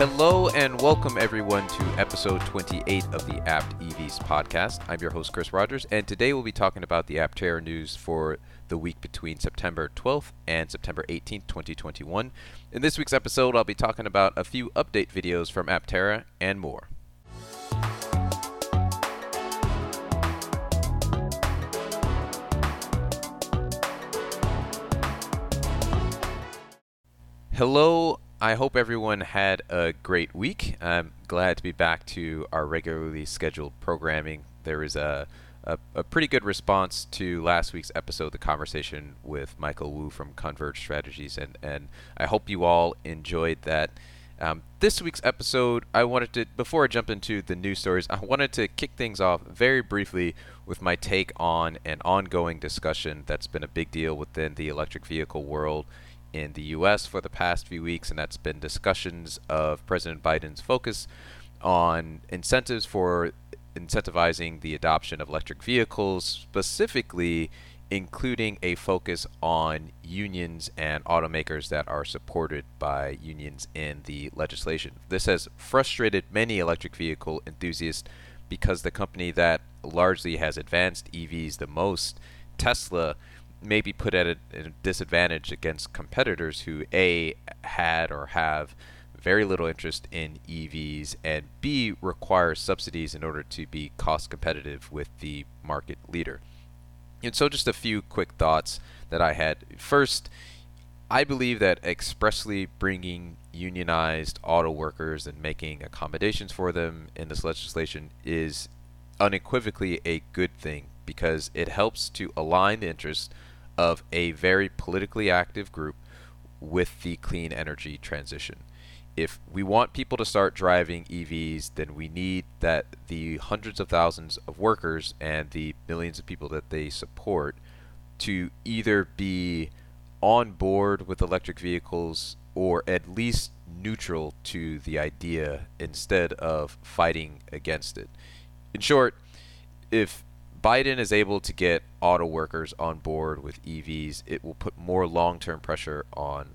Hello and welcome everyone to episode 28 of the Apt EVs podcast. I'm your host Chris Rogers and today we'll be talking about the Aptera news for the week between September 12th and September 18th, 2021. In this week's episode, I'll be talking about a few update videos from Aptera and more. Hello, I hope everyone had a great week. I'm glad to be back to our regularly scheduled programming. There is a, a, a, pretty good response to last week's episode, the conversation with Michael Wu from Converge Strategies, and, and I hope you all enjoyed that. Um, this week's episode, I wanted to, before I jump into the news stories, I wanted to kick things off very briefly with my take on an ongoing discussion that's been a big deal within the electric vehicle world in the U.S. for the past few weeks, and that's been discussions of President Biden's focus on incentives for incentivizing the adoption of electric vehicles, specifically including a focus on unions and automakers that are supported by unions in the legislation. This has frustrated many electric vehicle enthusiasts because the company that largely has advanced EVs the most, Tesla, may be put at a, a disadvantage against competitors who A, had or have very little interest in EVs, and B, require subsidies in order to be cost competitive with the market leader. And so, just a few quick thoughts that I had. First, I believe that expressly bringing unionized auto workers and making accommodations for them in this legislation is unequivocally a good thing because it helps to align the interests of a very politically active group with the clean energy transition. If we want people to start driving EVs, then we need that the hundreds of thousands of workers and the millions of people that they support to either be on board with electric vehicles or at least neutral to the idea instead of fighting against it. In short, if Biden is able to get auto workers on board with EVs, it will put more long term pressure on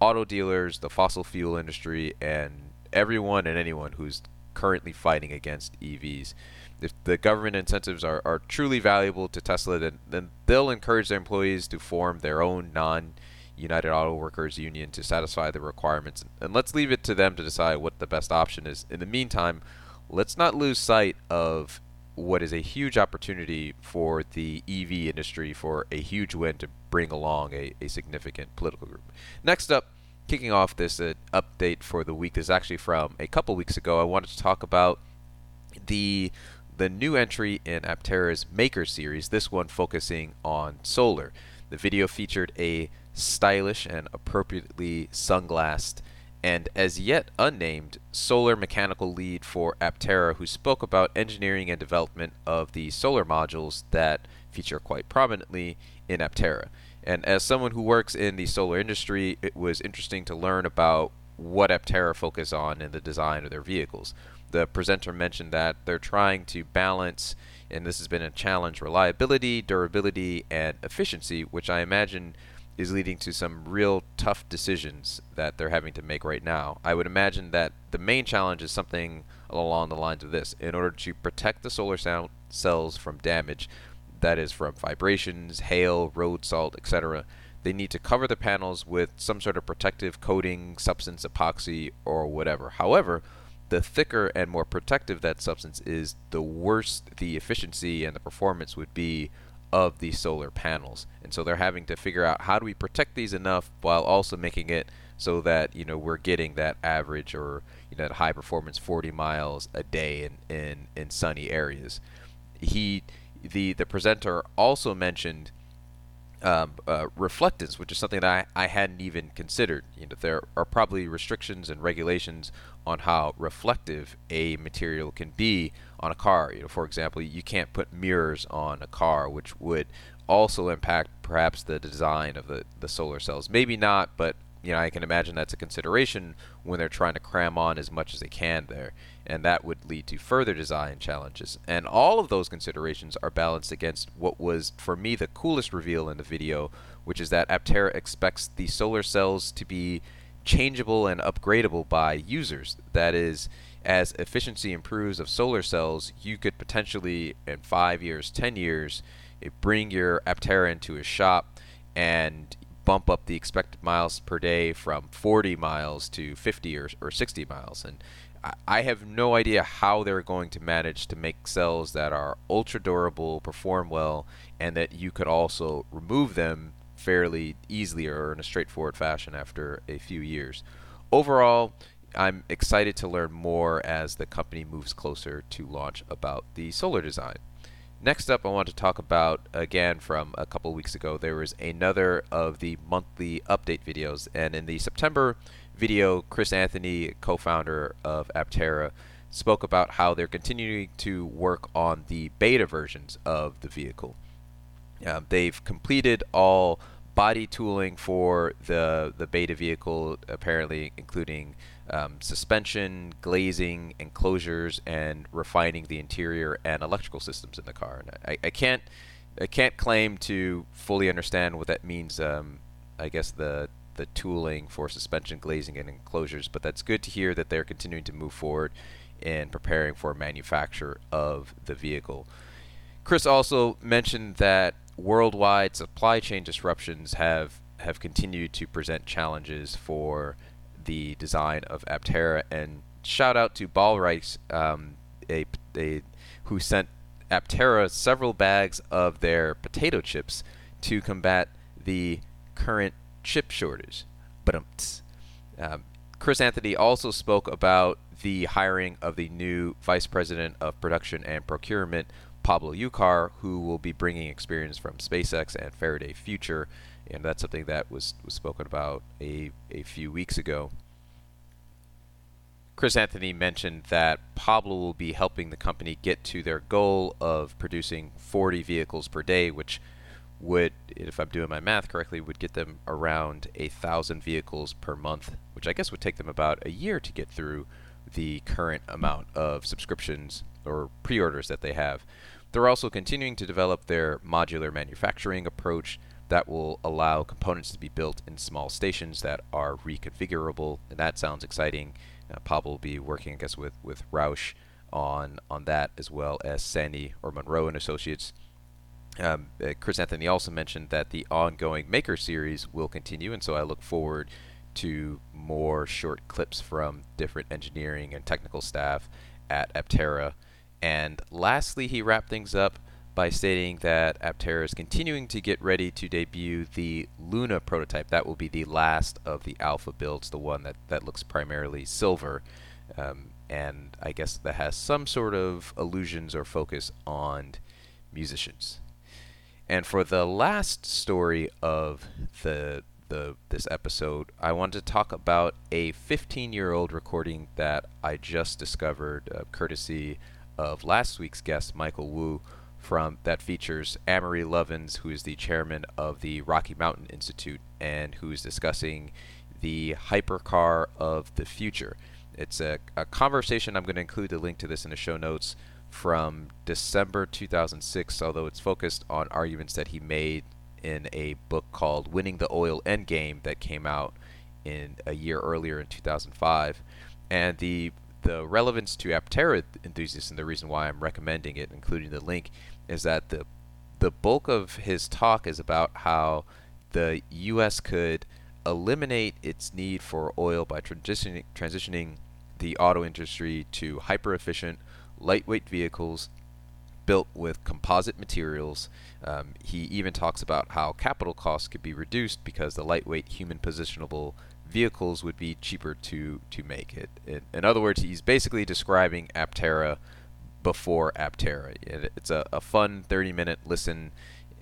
auto dealers, the fossil fuel industry, and everyone and anyone who's currently fighting against EVs. If the government incentives are, are truly valuable to Tesla, then, then they'll encourage their employees to form their own non United Auto Workers Union to satisfy the requirements. And let's leave it to them to decide what the best option is. In the meantime, let's not lose sight of what is a huge opportunity for the EV industry for a huge win to bring along a, a significant political group. Next up, kicking off this uh, update for the week this is actually from a couple weeks ago. I wanted to talk about the the new entry in Aptera's Maker series, this one focusing on solar. The video featured a stylish and appropriately sunglassed and as yet unnamed solar mechanical lead for Aptera, who spoke about engineering and development of the solar modules that feature quite prominently in Aptera. And as someone who works in the solar industry, it was interesting to learn about what Aptera focus on in the design of their vehicles. The presenter mentioned that they're trying to balance, and this has been a challenge, reliability, durability, and efficiency, which I imagine is leading to some real tough decisions that they're having to make right now. I would imagine that the main challenge is something along the lines of this. In order to protect the solar cells from damage, that is from vibrations, hail, road salt, etc., they need to cover the panels with some sort of protective coating, substance, epoxy, or whatever. However, the thicker and more protective that substance is, the worse the efficiency and the performance would be of these solar panels. And so they're having to figure out how do we protect these enough while also making it so that, you know, we're getting that average or, you know, that high performance 40 miles a day in, in, in sunny areas. He the the presenter also mentioned um, uh, reflectance, which is something that I, I hadn't even considered. You know, there are probably restrictions and regulations on how reflective a material can be on a car. You know, for example, you can't put mirrors on a car, which would also impact perhaps the design of the, the solar cells. Maybe not, but you know, I can imagine that's a consideration when they're trying to cram on as much as they can there, and that would lead to further design challenges. And all of those considerations are balanced against what was, for me, the coolest reveal in the video, which is that Aptera expects the solar cells to be changeable and upgradable by users. That is, as efficiency improves of solar cells, you could potentially, in five years, 10 years, eh, bring your Aptera into a shop and bump up the expected miles per day from 40 miles to 50 or, or 60 miles. And I have no idea how they're going to manage to make cells that are ultra durable, perform well, and that you could also remove them fairly easily or in a straightforward fashion after a few years. Overall, I'm excited to learn more as the company moves closer to launch about the solar design. Next up, I want to talk about, again, from a couple weeks ago, there was another of the monthly update videos. And in the September video, Chris Anthony, co founder of Aptera, spoke about how they're continuing to work on the beta versions of the vehicle. Uh, they've completed all body tooling for the the beta vehicle, apparently including um, suspension, glazing, enclosures, and refining the interior and electrical systems in the car. And I, I can't I can't claim to fully understand what that means. Um, I guess the the tooling for suspension, glazing, and enclosures, but that's good to hear that they're continuing to move forward in preparing for manufacture of the vehicle. Chris also mentioned that worldwide supply chain disruptions have have continued to present challenges for the design of Aptera. And shout out to Ballreichs, um, a, a, who sent Aptera several bags of their potato chips to combat the current chip shortage. But um, Chris Anthony also spoke about the hiring of the new vice president of production and procurement, Pablo Ucar, who will be bringing experience from SpaceX and Faraday Future and that's something that was, was spoken about a, a few weeks ago. Chris Anthony mentioned that Pablo will be helping the company get to their goal of producing 40 vehicles per day, which would, if I'm doing my math correctly, would get them around a thousand vehicles per month, which I guess would take them about a year to get through the current amount of subscriptions or pre-orders that they have. They're also continuing to develop their modular manufacturing approach that will allow components to be built in small stations that are reconfigurable, and that sounds exciting. Uh, Pablo will be working, I guess, with with Roush on on that as well as Sandy or Munro and Associates. Um, uh, Chris Anthony also mentioned that the ongoing Maker series will continue, and so I look forward to more short clips from different engineering and technical staff at Aptera. And lastly, he wrapped things up by stating that Aptera is continuing to get ready to debut the Luna prototype. That will be the last of the alpha builds, the one that, that looks primarily silver. Um, and I guess that has some sort of illusions or focus on musicians. And for the last story of the the this episode, I want to talk about a 15-year-old recording that I just discovered, uh, courtesy of last week's guest Michael Wu, from that features Amory Lovins, who is the chairman of the Rocky Mountain Institute and who's discussing the hypercar of the future. It's a, a conversation. I'm going to include the link to this in the show notes from December 2006, although it's focused on arguments that he made in a book called Winning the Oil Endgame that came out in a year earlier in 2005. And the the relevance to Aptera enthusiasts and the reason why I'm recommending it, including the link, is that the the bulk of his talk is about how the U.S. could eliminate its need for oil by transitioning transitioning the auto industry to hyper efficient, lightweight vehicles built with composite materials. Um, he even talks about how capital costs could be reduced because the lightweight human positionable vehicles would be cheaper to to make it. In, in other words, he's basically describing Aptera before Aptera. It's a, a fun 30 minute listen,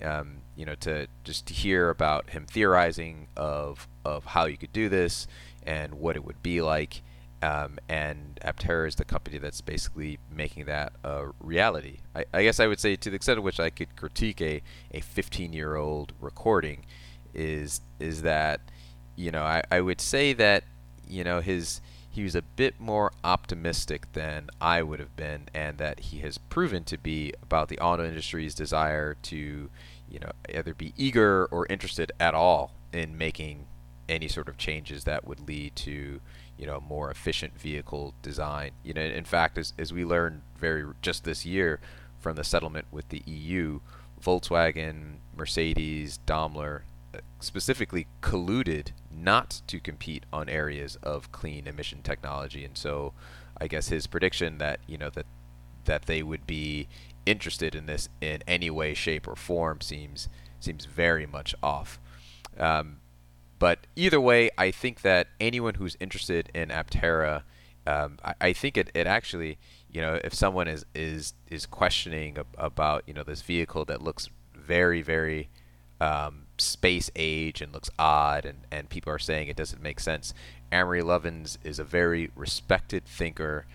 um, you know, to just to hear about him theorizing of of how you could do this and what it would be like. Um, and Aptera is the company that's basically making that a reality. I, I, guess I would say, to the extent to which I could critique a, a 15 year old recording, is is that you know I, I would say that you know his he was a bit more optimistic than I would have been, and that he has proven to be about the auto industry's desire to, you know, either be eager or interested at all in making any sort of changes that would lead to you know more efficient vehicle design. You know, in fact, as as we learned very just this year from the settlement with the EU, Volkswagen, Mercedes, Daimler uh, specifically colluded not to compete on areas of clean emission technology, and so I guess his prediction that you know that that they would be interested in this in any way, shape, or form seems seems very much off. Um, but either way, I think that anyone who's interested in Aptera, um, I, I, think it, it actually, you know, if someone is is is questioning ab- about you know this vehicle that looks very very um, space age and looks odd, and, and people are saying it doesn't make sense. Amory Lovins is a very respected thinker,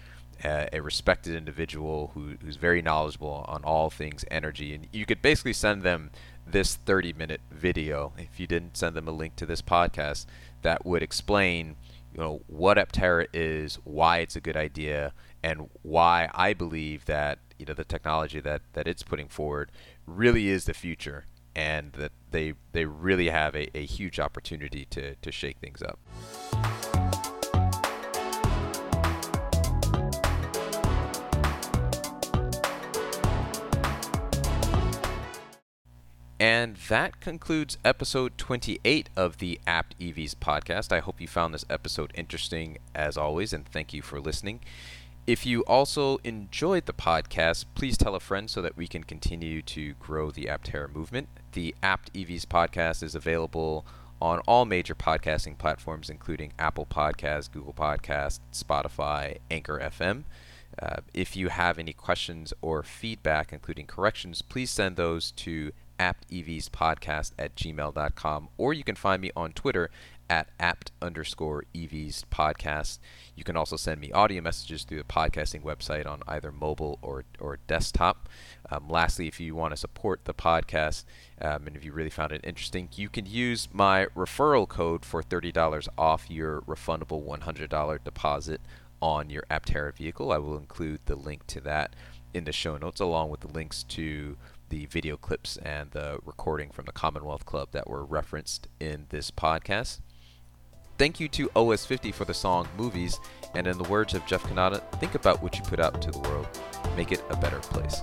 uh, a respected individual who, who's very knowledgeable on all things energy. And you could basically send them this 30 minute video, if you didn't send them a link to this podcast, that would explain you know what Aptera is, why it's a good idea, and why I believe that you know the technology that, that it's putting forward really is the future and that they they really have a, a huge opportunity to, to shake things up. And that concludes episode 28 of the Apt EVs podcast. I hope you found this episode interesting as always, and thank you for listening. If you also enjoyed the podcast, please tell a friend so that we can continue to grow the Aptera movement. The Apt EVs podcast is available on all major podcasting platforms, including Apple Podcasts, Google Podcasts, Spotify, Anchor FM. Uh, if you have any questions or feedback, including corrections, please send those to aptevspodcast at gmail.com, or you can find me on Twitter at apt underscore evs podcast. You can also send me audio messages through the podcasting website on either mobile or, or desktop. Um, lastly, if you want to support the podcast um, and if you really found it interesting, you can use my referral code for $30 off your refundable $100 deposit on your Aptera vehicle. I will include the link to that in the show notes along with the links to the video clips and the recording from the Commonwealth Club that were referenced in this podcast. Thank you to OS50 for the song Movies, and in the words of Jeff Kanata, think about what you put out into the world. Make it a better place.